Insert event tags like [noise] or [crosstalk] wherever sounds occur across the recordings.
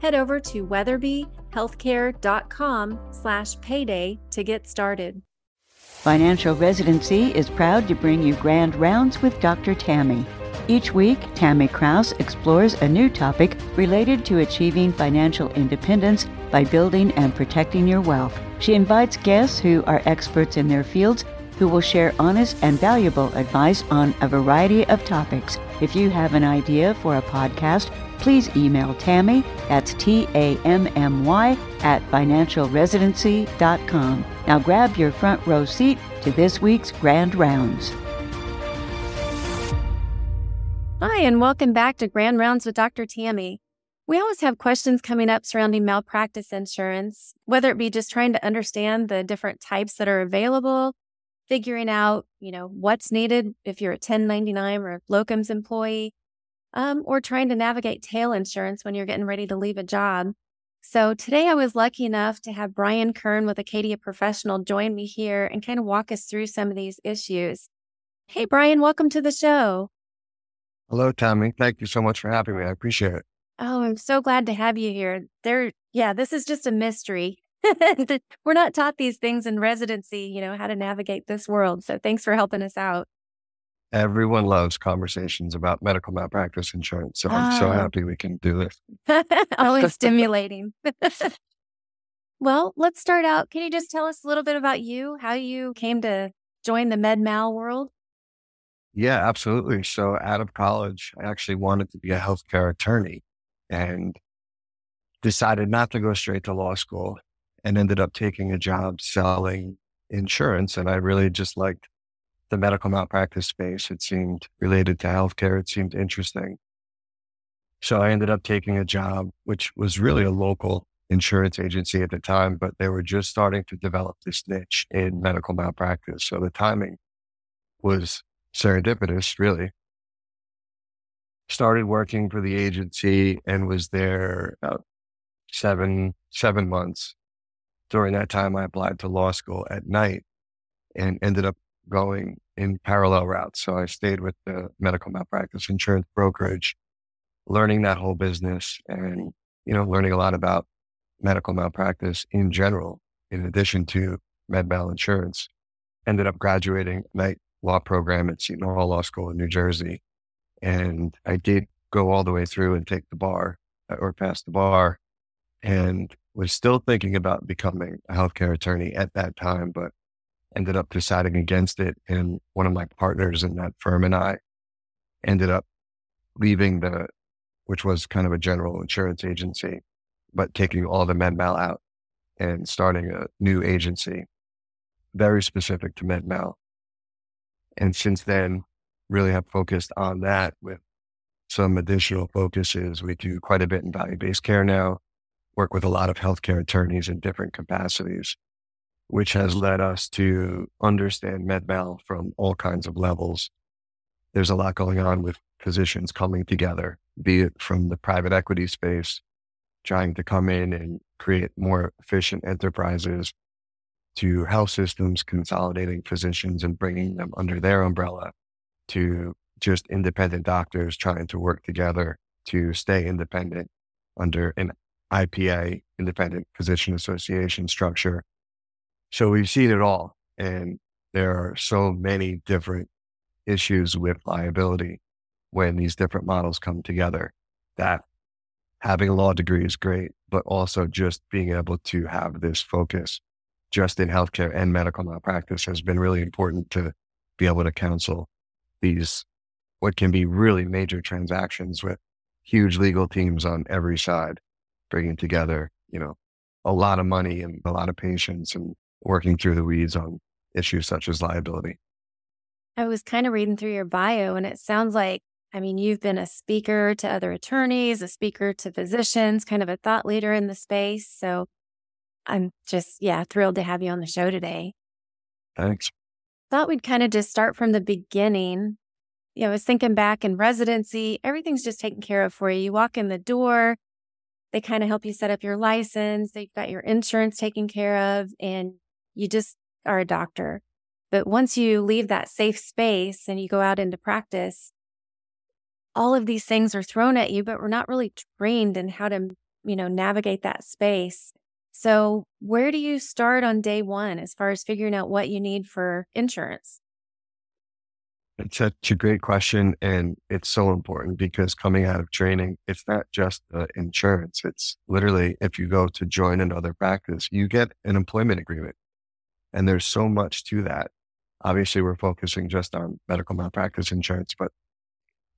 head over to weatherbyhealthcare.com slash payday to get started. Financial Residency is proud to bring you Grand Rounds with Dr. Tammy. Each week, Tammy Kraus explores a new topic related to achieving financial independence by building and protecting your wealth. She invites guests who are experts in their fields who will share honest and valuable advice on a variety of topics. If you have an idea for a podcast, please email Tammy, that's T A M M Y, at financialresidency.com. Now grab your front row seat to this week's Grand Rounds. Hi, and welcome back to Grand Rounds with Dr. Tammy. We always have questions coming up surrounding malpractice insurance, whether it be just trying to understand the different types that are available, figuring out, you know, what's needed if you're a 1099 or locums employee, um, or trying to navigate tail insurance when you're getting ready to leave a job. So today I was lucky enough to have Brian Kern with Acadia Professional join me here and kind of walk us through some of these issues. Hey, Brian, welcome to the show. Hello, Tommy. Thank you so much for having me. I appreciate it. Oh, I'm so glad to have you here. There, yeah, this is just a mystery. [laughs] We're not taught these things in residency, you know, how to navigate this world. So thanks for helping us out. Everyone loves conversations about medical malpractice insurance. So I'm so Oh. happy we can do this. [laughs] Always [laughs] stimulating. [laughs] well, let's start out. Can you just tell us a little bit about you, how you came to join the med mal world? Yeah, absolutely. So out of college, I actually wanted to be a healthcare attorney and decided not to go straight to law school and ended up taking a job selling insurance. And I really just liked the medical malpractice space. It seemed related to healthcare. It seemed interesting. So I ended up taking a job, which was really a local insurance agency at the time, but they were just starting to develop this niche in medical malpractice. So the timing was serendipitous, really. Started working for the agency and was there about seven, seven months. During that time, I applied to law school at night and ended up going in parallel routes. So I stayed with the medical malpractice insurance brokerage, learning that whole business and, you know, learning a lot about medical malpractice in general, in addition to med mal insurance. Ended up graduating night law program at Seton Hall Law School in New Jersey. And I did go all the way through and take the bar uh, or pass the bar and was still thinking about becoming a healthcare attorney at that time, but ended up deciding against it. And one of my partners in that firm and I ended up leaving the, which was kind of a general insurance agency, but taking all the med mal out and starting a new agency, very specific to med mal. And since then, really have focused on that with some additional focuses. We do quite a bit in value based care now, work with a lot of healthcare attorneys in different capacities, which has led us to understand MedMal from all kinds of levels. There's a lot going on with physicians coming together, be it from the private equity space, trying to come in and create more efficient enterprises to health systems consolidating physicians and bringing them under their umbrella to just independent doctors trying to work together to stay independent under an IPA, Independent Physician Association structure. So we've seen it all. And there are so many different issues with liability when these different models come together that having a law degree is great, but also just being able to have this focus just in healthcare and medical malpractice has been really important to be able to counsel these what can be really major transactions with huge legal teams on every side, bringing together, you know, a lot of money and a lot of patients and working through the weeds on issues such as liability. I was kind of reading through your bio, and it sounds like I mean, you've been a speaker to other attorneys, a speaker to physicians, kind of a thought leader in the space. So I'm just, yeah, thrilled to have you on the show today. Thanks. Thought we'd kind of just start from the beginning. You know, I was thinking back in residency, everything's just taken care of for you. You walk in the door, they kind of help you set up your license, they've got your insurance taken care of, and you just are a doctor. But once you leave that safe space and you go out into practice, all of these things are thrown at you, but we're not really trained in how to, you know, navigate that space. So, where do you start on day one as far as figuring out what you need for insurance? It's such a great question. And it's so important because coming out of training, it's not just the insurance. It's literally if you go to join another practice, you get an employment agreement. And there's so much to that. Obviously, we're focusing just on medical malpractice insurance, but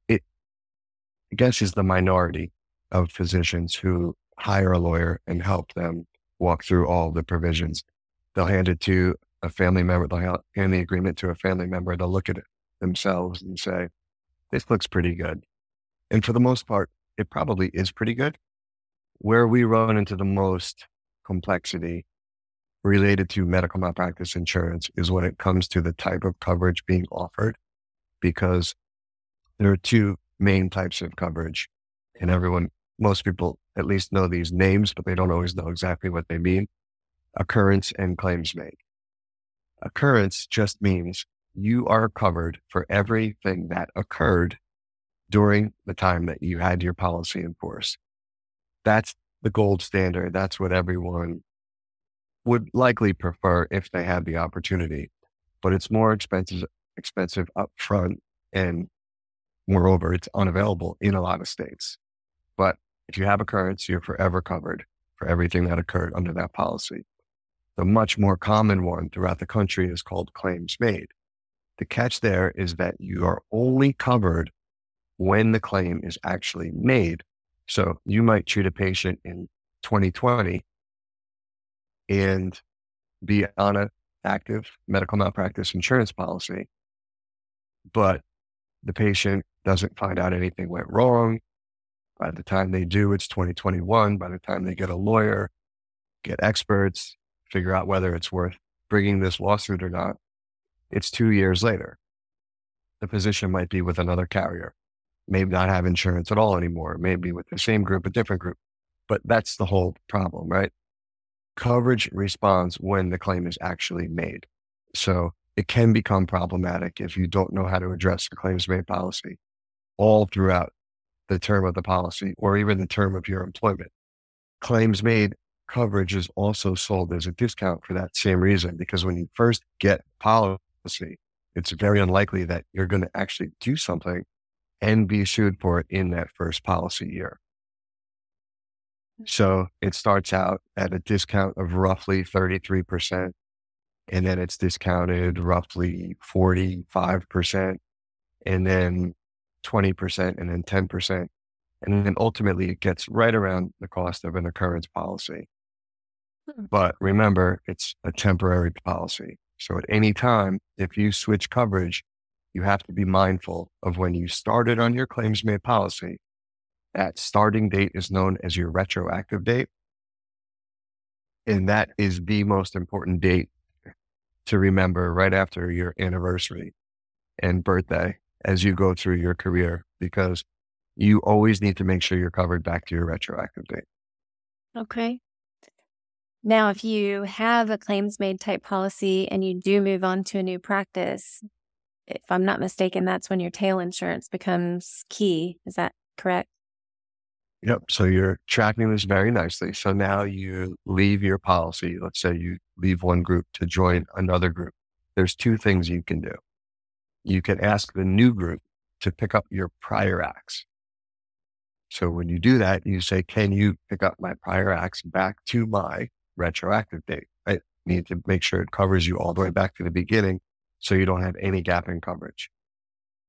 it, I guess, is the minority of physicians who hire a lawyer and help them walk through all the provisions. They'll hand it to a family member. They'll hand the agreement to a family member. They'll look at it themselves and say, this looks pretty good. And for the most part, it probably is pretty good. Where we run into the most complexity related to medical malpractice insurance is when it comes to the type of coverage being offered, because there are two main types of coverage. And everyone, most people at least know these names, but they don't always know exactly what they mean. Occurrence and claims made. Occurrence just means you are covered for everything that occurred during the time that you had your policy in force. That's the gold standard. That's what everyone would likely prefer if they had the opportunity, but it's more expensive, expensive up front. And moreover, it's unavailable in a lot of states. But if you have a occurrence, you're forever covered for everything that occurred under that policy. The much more common one throughout the country is called claims made. The catch there is that you are only covered when the claim is actually made. So you might treat a patient in 2020 and be on an active medical malpractice insurance policy, but the patient doesn't find out anything went wrong. By the time they do, it's 2021. By the time they get a lawyer, get experts, figure out whether it's worth bringing this lawsuit or not, it's two years later. The physician might be with another carrier, maybe not have insurance at all anymore, maybe with the same group, a different group. But that's the whole problem, right? Coverage responds when the claim is actually made. So it can become problematic if you don't know how to address the claims made policy all throughout the term of the policy or even the term of your employment. Claims made coverage is also sold as a discount for that same reason, because when you first get policy, it's very unlikely that you're going to actually do something and be sued for it in that first policy year. So it starts out at a discount of roughly 33%, and then it's discounted roughly 45%, and then 20% and then 10%. And then ultimately it gets right around the cost of an occurrence policy. Hmm. But remember, it's a temporary policy. So at any time, if you switch coverage, you have to be mindful of when you started on your claims made policy. That starting date is known as your retroactive date. And that is the most important date to remember right after your anniversary and birthday as you go through your career because you always need to make sure you're covered back to your retroactive date. Okay. Now, if you have a claims made type policy and you do move on to a new practice, if I'm not mistaken, that's when your tail insurance becomes key. Is that correct? Yep. So you're tracking this very nicely. So now you leave your policy. Let's say you leave one group to join another group. There's two things you can do you can ask the new group to pick up your prior acts. So when you do that, you say, can you pick up my prior acts back to my retroactive date? I need to make sure it covers you all the way back to the beginning so you don't have any gap in coverage.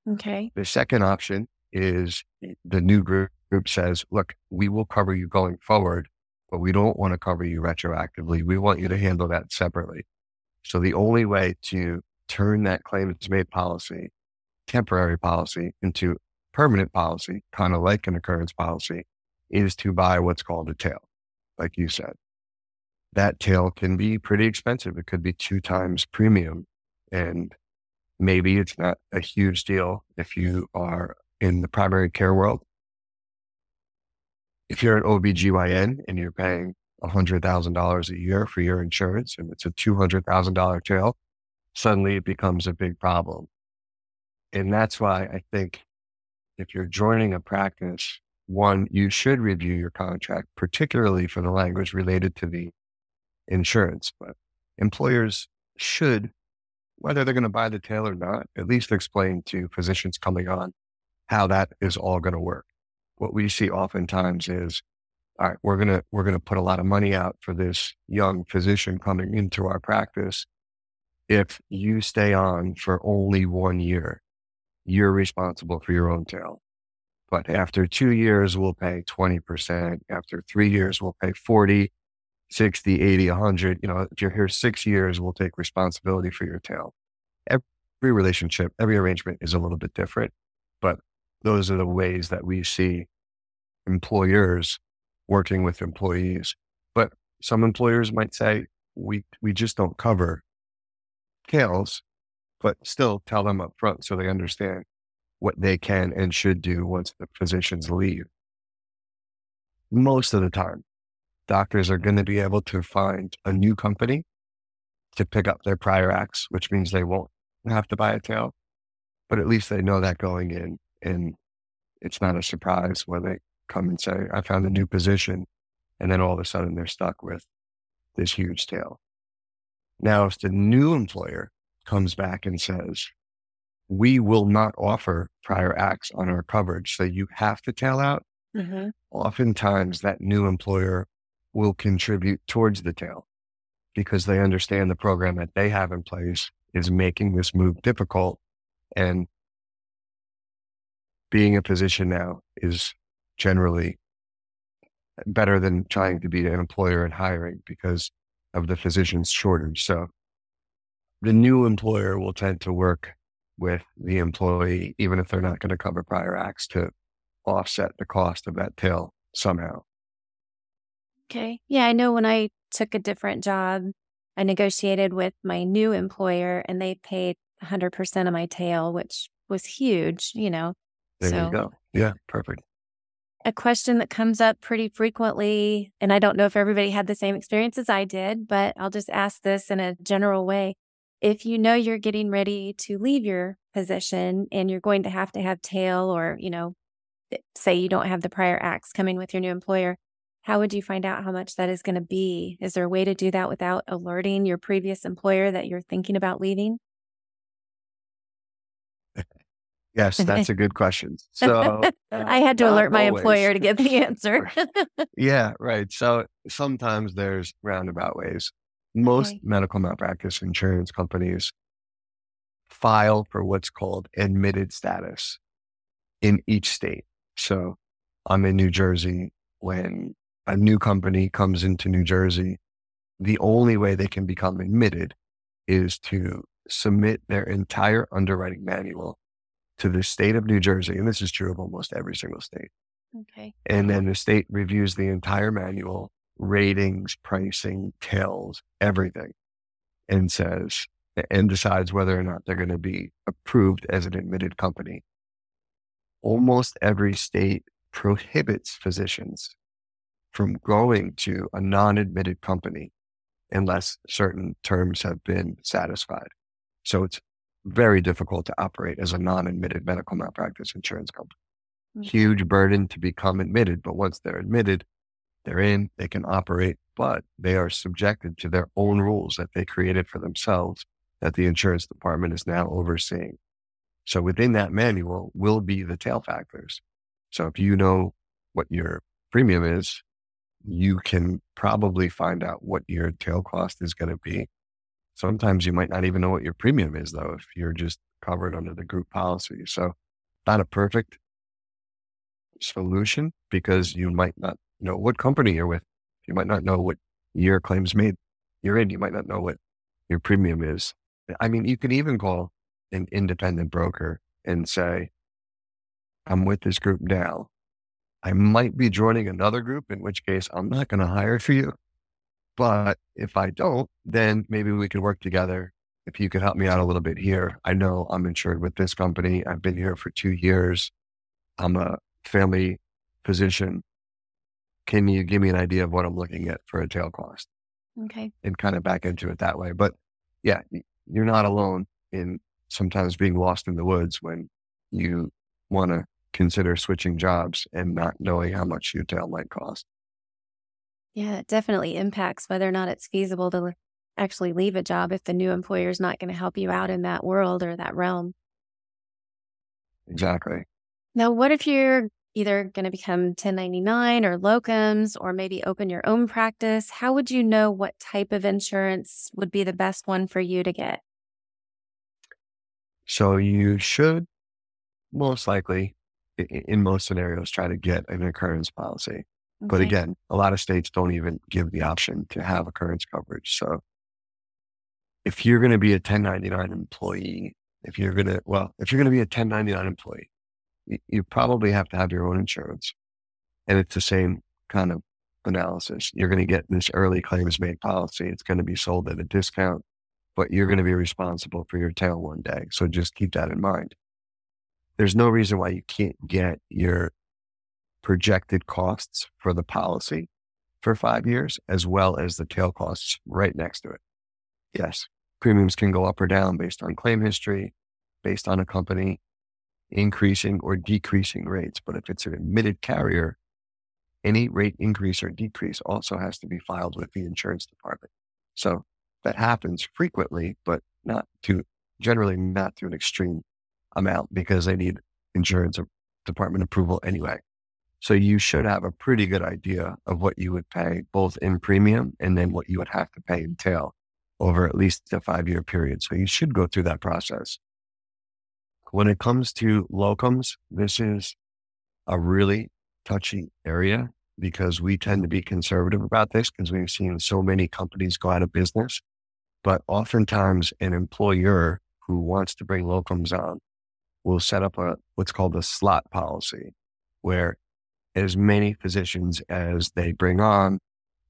Okay. The second option is the new group, group says, look, we will cover you going forward, but we don't want to cover you retroactively. We want you to handle that separately. So the only way to turn that claims made policy, temporary policy, into permanent policy, kind of like an occurrence policy, is to buy what's called a tail, like you said. That tail can be pretty expensive. It could be two times premium. And maybe it's not a huge deal if you are in the primary care world. If you're an OBGYN and you're paying $100,000 a year for your insurance and it's a $200,000 tail, suddenly it becomes a big problem. And that's why I think if you're joining a practice, one, you should review your contract, particularly for the language related to the insurance. But employers should, whether they're going to buy the tail or not, at least explain to physicians coming on how that is all going to work. What we see oftentimes is, all right, we're to, we're to put a lot of money out for this young physician coming into our practice. If you stay on for only one year, you're responsible for your own tail. But after two years, we'll pay 20%. After three years, we'll pay 40, 60, 80, 100. You know, if you're here six years, we'll take responsibility for your tail. Every relationship, every arrangement is a little bit different, those are the ways that we see employers working with employees. But some employers might say, we, we just don't cover tails but still tell them up front so they understand what they can and should do once the physicians leave. Most of the time, doctors are going to be able to find a new company to pick up their prior acts, which means they won't have to buy a tail, but at least they know that going in. And it's not a surprise when they come and say, I found a new position. And then all of a sudden they're stuck with this huge tail. Now, if the new employer comes back and says, we will not offer prior acts on our coverage. So you have to tail out. Mm-hmm. Oftentimes that new employer will contribute towards the tail because they understand the program that they have in place is making this move difficult. And being a physician now is generally better than trying to be an employer and hiring because of the physician's shortage. So the new employer will tend to work with the employee, even if they're not going to cover prior acts to offset the cost of that tail somehow. Okay. Yeah. I know when I took a different job, I negotiated with my new employer and they paid 100% of my tail, which was huge, you know. There so, you go. Yeah. Perfect. A question that comes up pretty frequently, and I don't know if everybody had the same experience as I did, but I'll just ask this in a general way if you know you're getting ready to leave your position and you're going to have to have tail or, you know, eh, say you don't have the prior acts coming with your new employer, how would you find out how much that is going to be? Is there a way to do that without alerting your previous employer that you're thinking about leaving? Yes, that's a good question. So [laughs] I had to alert my always. employer to get the answer. yeah, right. So sometimes there's roundabout ways. Most okay. medical malpractice insurance companies file for what's called admitted status in each state. So I'm in New Jersey. When a new company comes into New Jersey, the only way they can become admitted is to submit their entire underwriting manual to the state of New Jersey. And this is true of almost every single state. Okay. And then the state reviews the entire manual ratings, pricing, tails, everything, and says, and decides whether or not they're going to be approved as an admitted company. Almost every state prohibits physicians from going to a non admitted company unless certain terms have been satisfied. So it's very difficult to operate as a non admitted medical malpractice insurance company. Mm-hmm. Huge burden to become admitted, but once they're admitted, they're in, they can operate, but they are subjected to their own rules that they created for themselves that the insurance department is now overseeing. So within that manual will be the tail factors. So if you know what your premium is, you can probably find out what your tail cost is going to be. Sometimes you might not even know what your premium is though, if you're just covered under the group policy. So not a perfect solution because you might not know what company you're with. You might not know what year claims made you're in. You might not know what your premium is. I mean, you could even call an independent broker and say, I'm with this group now. I might be joining another group, in which case I'm not going to hire for you. But if I don't, then maybe we could work together. If you could help me out a little bit here, I know I'm insured with this company. I've been here for two years. I'm a family physician. Can you give me an idea of what I'm looking at for a tail cost? Okay. And kind of back into it that way. But yeah, you're not alone in sometimes being lost in the woods when you want to consider switching jobs and not knowing how much your tail might cost. Yeah, it definitely impacts whether or not it's feasible to actually leave a job if the new employer is not going to help you out in that world or that realm. Exactly. Now, what if you're either going to become 1099 or locums or maybe open your own practice? How would you know what type of insurance would be the best one for you to get? So you should most likely, in most scenarios, try to get an occurrence policy. Okay. But again, a lot of states don't even give the option to have occurrence coverage. So if you're going to be a 1099 employee, if you're going to, well, if you're going to be a 1099 employee, you probably have to have your own insurance. And it's the same kind of analysis. You're going to get this early claims made policy. It's going to be sold at a discount, but you're going to be responsible for your tail one day. So just keep that in mind. There's no reason why you can't get your projected costs for the policy for five years, as well as the tail costs right next to it. Yes, premiums can go up or down based on claim history, based on a company increasing or decreasing rates. But if it's an admitted carrier, any rate increase or decrease also has to be filed with the insurance department. So that happens frequently, but not to generally not to an extreme amount because they need insurance department approval anyway. So you should have a pretty good idea of what you would pay both in premium and then what you would have to pay in tail over at least a five year period. So you should go through that process. When it comes to locums, this is a really touchy area because we tend to be conservative about this because we've seen so many companies go out of business. But oftentimes, an employer who wants to bring locums on will set up a what's called a slot policy, where as many physicians as they bring on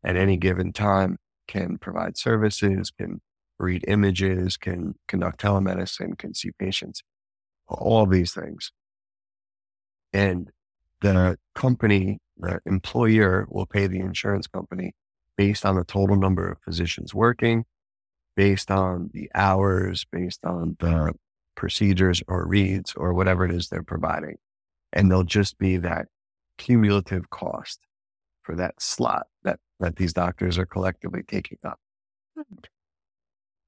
at any given time can provide services, can read images, can conduct telemedicine, can see patients all these things. And the company, the employer will pay the insurance company based on the total number of physicians working, based on the hours, based on the procedures or reads or whatever it is they're providing. And they'll just be that cumulative cost for that slot that, that these doctors are collectively taking up.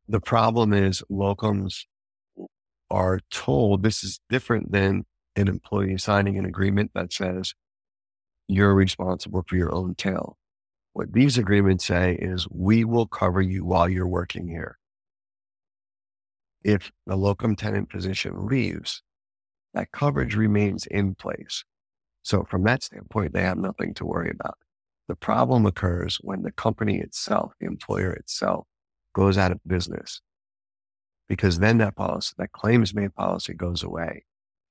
The problem is locums are told this is different than an employee signing an agreement that says you're responsible for your own tail. What these agreements say is we will cover you while you're working here. If the locum tenens position leaves, that coverage remains in place. So from that standpoint, they have nothing to worry about. The problem occurs when the company itself, the employer itself, goes out of business because then that policy, that claims made policy goes away.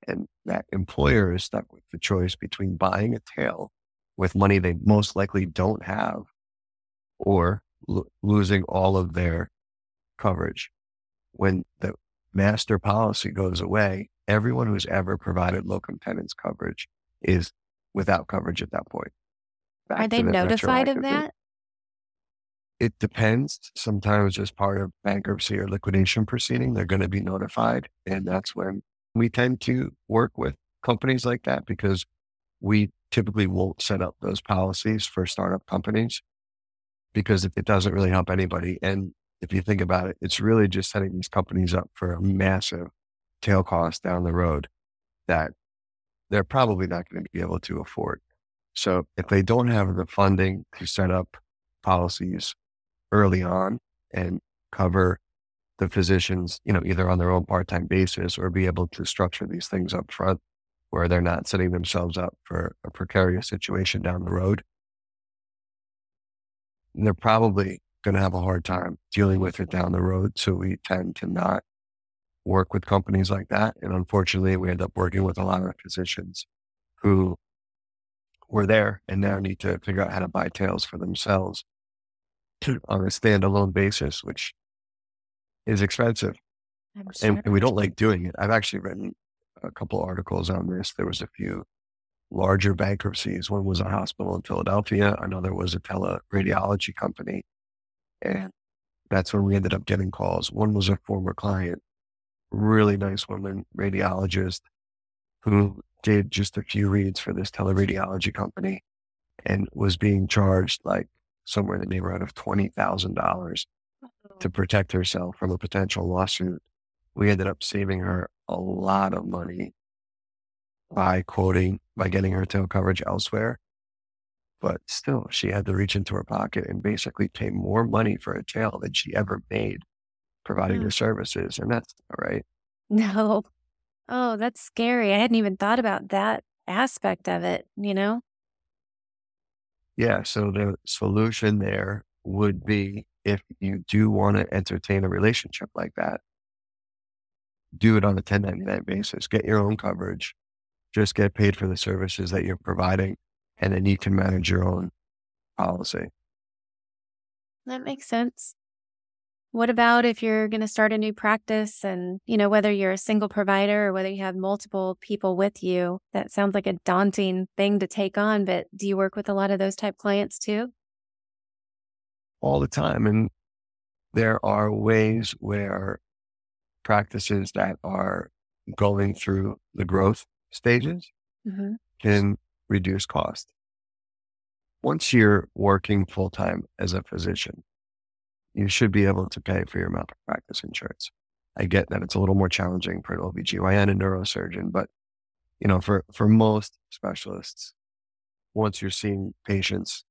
And that employer is stuck with the choice between buying a tail with money they most likely don't have or lo- losing all of their coverage. When the master policy goes away, everyone who's ever provided locum tenens coverage is without coverage at that point. Are they notified of that? It depends. Sometimes as part of bankruptcy or liquidation proceeding, they're going to be notified. And that's when we tend to work with companies like that because we typically won't set up those policies for startup companies because it doesn't really help anybody. And if you think about it, it's really just setting these companies up for a massive tail cost down the road that they're probably not going to be able to afford. So if they don't have the funding to set up policies early on and cover the physicians, you know, either on their own part-time basis or be able to structure these things up front where they're not setting themselves up for a precarious situation down the road. They're probably going to have a hard time dealing with it down the road. So we tend to not work with companies like that. And unfortunately, we end up working with a lot of physicians who were there and now need to figure out how to buy tails for themselves [clears throat] on a standalone basis, which is expensive. Sure. And, and we don't like doing it. I've actually written a couple articles on this. There was a few larger bankruptcies. One was a hospital in Philadelphia. Another was a teleradiology company. And that's when we ended up getting calls. One was a former client, really nice woman, radiologist, who did just a few reads for this teleradiology company and was being charged like somewhere in the neighborhood of $20,000 to protect herself from a potential lawsuit. We ended up saving her a lot of money by quoting, by getting her tail coverage elsewhere. But still, she had to reach into her pocket and basically pay more money for a tail than she ever made providing mm. your services. And that's all right. No. Oh, that's scary. I hadn't even thought about that aspect of it, you know? Yeah. So the solution there would be if you do want to entertain a relationship like that, do it on a 1099 basis, get your own coverage, just get paid for the services that you're providing, and then you can manage your own policy. That makes sense. What about if you're going to start a new practice and, you know, whether you're a single provider or whether you have multiple people with you? That sounds like a daunting thing to take on, but do you work with a lot of those type clients too? All the time. And there are ways where practices that are going through the growth stages mm-hmm. can reduce cost. Once you're working full time as a physician, you should be able to pay for your malpractice insurance. I get that it's a little more challenging for an OBGYN and neurosurgeon, but you know, for, for most specialists, once you're seeing patients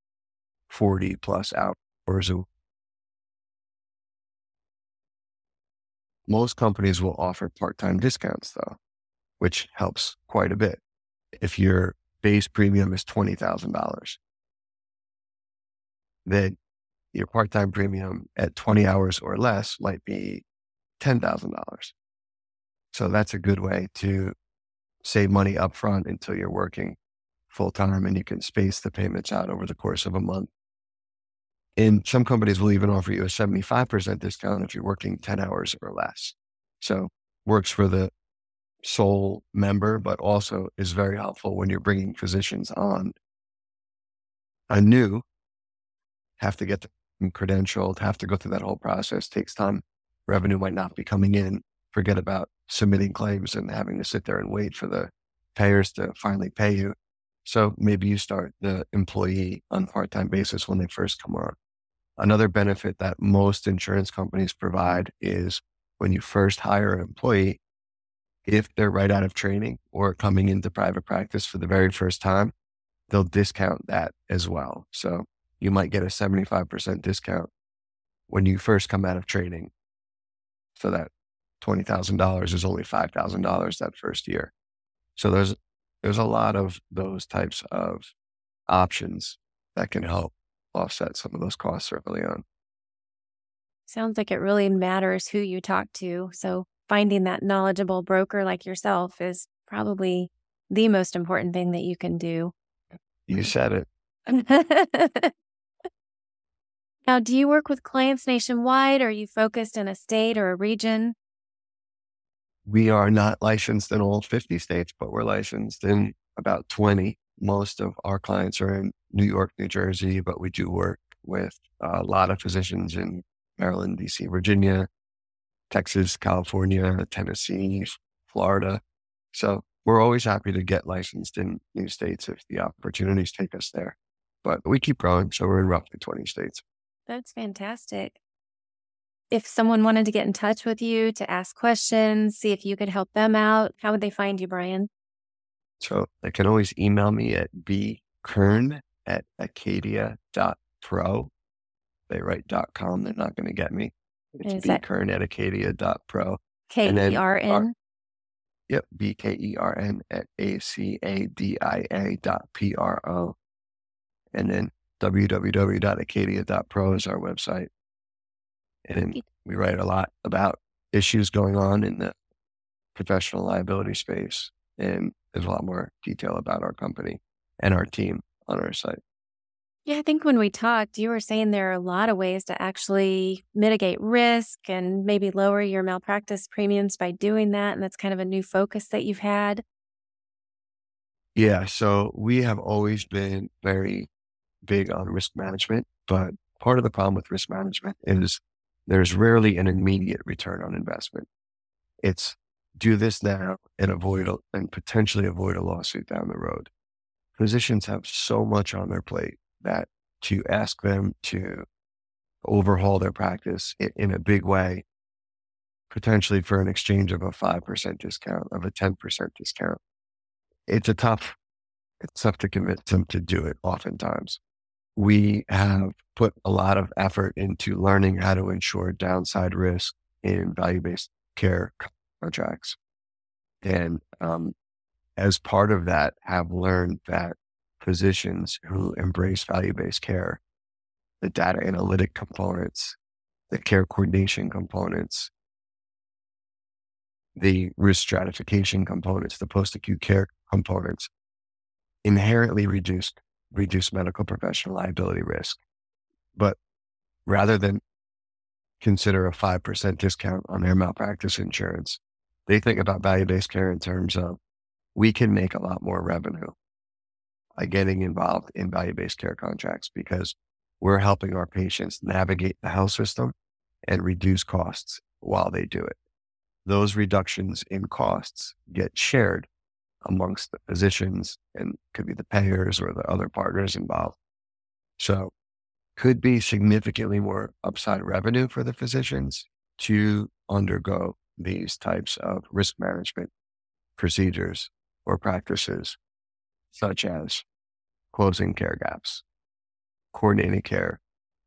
40 plus hours a most companies will offer part-time discounts though, which helps quite a bit. If your base premium is $20,000, then your part-time premium at 20 hours or less might be $10,000. So that's a good way to save money upfront until you're working full time and you can space the payments out over the course of a month. And some companies will even offer you a 75% discount if you're working 10 hours or less. So works for the sole member, but also is very helpful when you're bringing physicians on anew, have to get them credentialed, have to go through that whole process, takes time. Revenue might not be coming in. Forget about submitting claims and having to sit there and wait for the payers to finally pay you. So maybe you start the employee on part-time basis when they first come on. Another benefit that most insurance companies provide is when you first hire an employee, if they're right out of training or coming into private practice for the very first time, they'll discount that as well. So you might get a 75% discount when you first come out of training. So that $20,000 is only $5,000 that first year. So there's, there's a lot of those types of options that can help offset some of those costs early on. Sounds like it really matters who you talk to. So finding that knowledgeable broker like yourself is probably the most important thing that you can do. You said it. [laughs] now, do you work with clients nationwide? Or are you focused in a state or a region? We are not licensed in all 50 states, but we're licensed in about 20. Most of our clients are in New York, New Jersey, but we do work with a lot of physicians in Maryland, DC, Virginia, Texas, California, Tennessee, Florida. So we're always happy to get licensed in new states if the opportunities take us there. But we keep growing. So we're in roughly 20 states. That's fantastic. If someone wanted to get in touch with you to ask questions, see if you could help them out, how would they find you, Brian? So they can always email me at bkern at acadia.pro they write dot .com, they're not going to get me. It's bkern at acadia.pro. K-E-R-N? Yep, B-K-E-R-N at A-C-A-D-I-A dot P-R-O. And then www.acadia.pro is our website. And we write a lot about issues going on in the professional liability space. And there's a lot more detail about our company and our team on our site. Yeah, I think when we talked, you were saying there are a lot of ways to actually mitigate risk and maybe lower your malpractice premiums by doing that. And that's kind of a new focus that you've had. Yeah. So we have always been very big on risk management, but part of the problem with risk management is there's rarely an immediate return on investment. It's do this now and avoid a, and potentially avoid a lawsuit down the road. Physicians have so much on their plate that to ask them to overhaul their practice in, in a big way, potentially for an exchange of a 5% discount, of a 10% discount, it's a tough, it's tough to convince them to do it oftentimes. We have put a lot of effort into learning how to insure downside risk in value based care contracts. And um, as part of that, have learned that physicians who embrace value based care, the data analytic components, the care coordination components, the risk stratification components, the post acute care components, inherently reduce reduce medical professional liability risk. But rather than consider a 5% discount on their malpractice insurance, they think about value based care in terms of we can make a lot more revenue by getting involved in value based care contracts because we're helping our patients navigate the health system and reduce costs while they do it. Those reductions in costs get shared amongst the physicians and could be the payers or the other partners involved. So could be significantly more upside revenue for the physicians to undergo these types of risk management procedures or practices, such as closing care gaps, coordinating care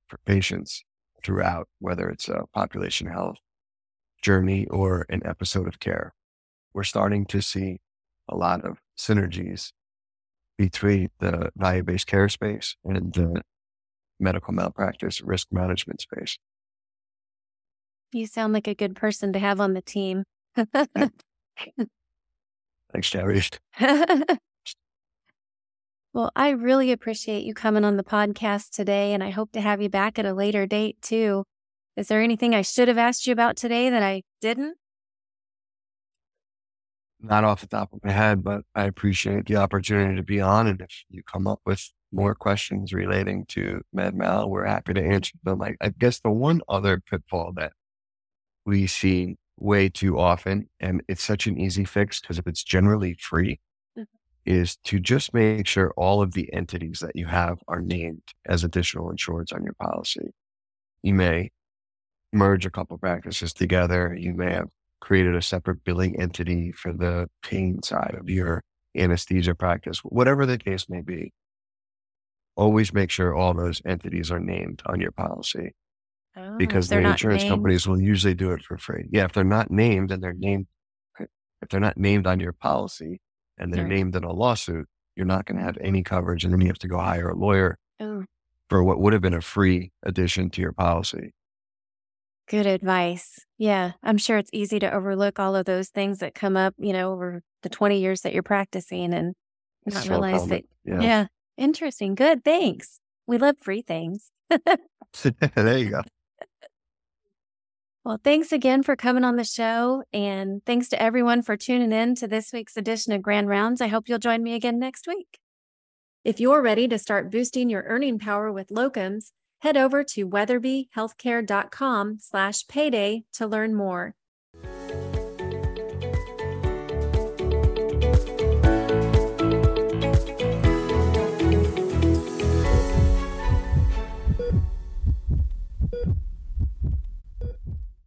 for patients throughout, whether it's a population health journey or an episode of care. We're starting to see a lot of synergies between the value based care space and the medical malpractice risk management space. You sound like a good person to have on the team. Thanks, Jerry. [laughs] well, I really appreciate you coming on the podcast today, and I hope to have you back at a later date too. Is there anything I should have asked you about today that I didn't? Not off the top of my head, but I appreciate the opportunity to be on. And if you come up with more questions relating to MedMal, we're happy to answer them. I, I guess the one other pitfall that we see way too often, and it's such an easy fix because if it's generally free, mm-hmm. is to just make sure all of the entities that you have are named as additional insurance on your policy. You may merge a couple of practices together. You may have created a separate billing entity for the pain side of your anesthesia practice, whatever the case may be. Always make sure all those entities are named on your policy oh, because the insurance named. companies will usually do it for free. Yeah, if they're not named and they're named, if they're not named on your policy and they're named in a lawsuit, you're not going to have any coverage. And then you have to go hire a lawyer oh. for what would have been a free addition to your policy. Good advice. Yeah, I'm sure it's easy to overlook all of those things that come up, you know, over the 20 years that you're practicing and not so realize common. that. Yeah. yeah. Interesting. Good. Thanks. We love free things. [laughs] there you go. Well, thanks again for coming on the show. And thanks to everyone for tuning in to this week's edition of Grand Rounds. I hope you'll join me again next week. If you're ready to start boosting your earning power with locums, head over to weatherbyhealthcare.com slash payday to learn more.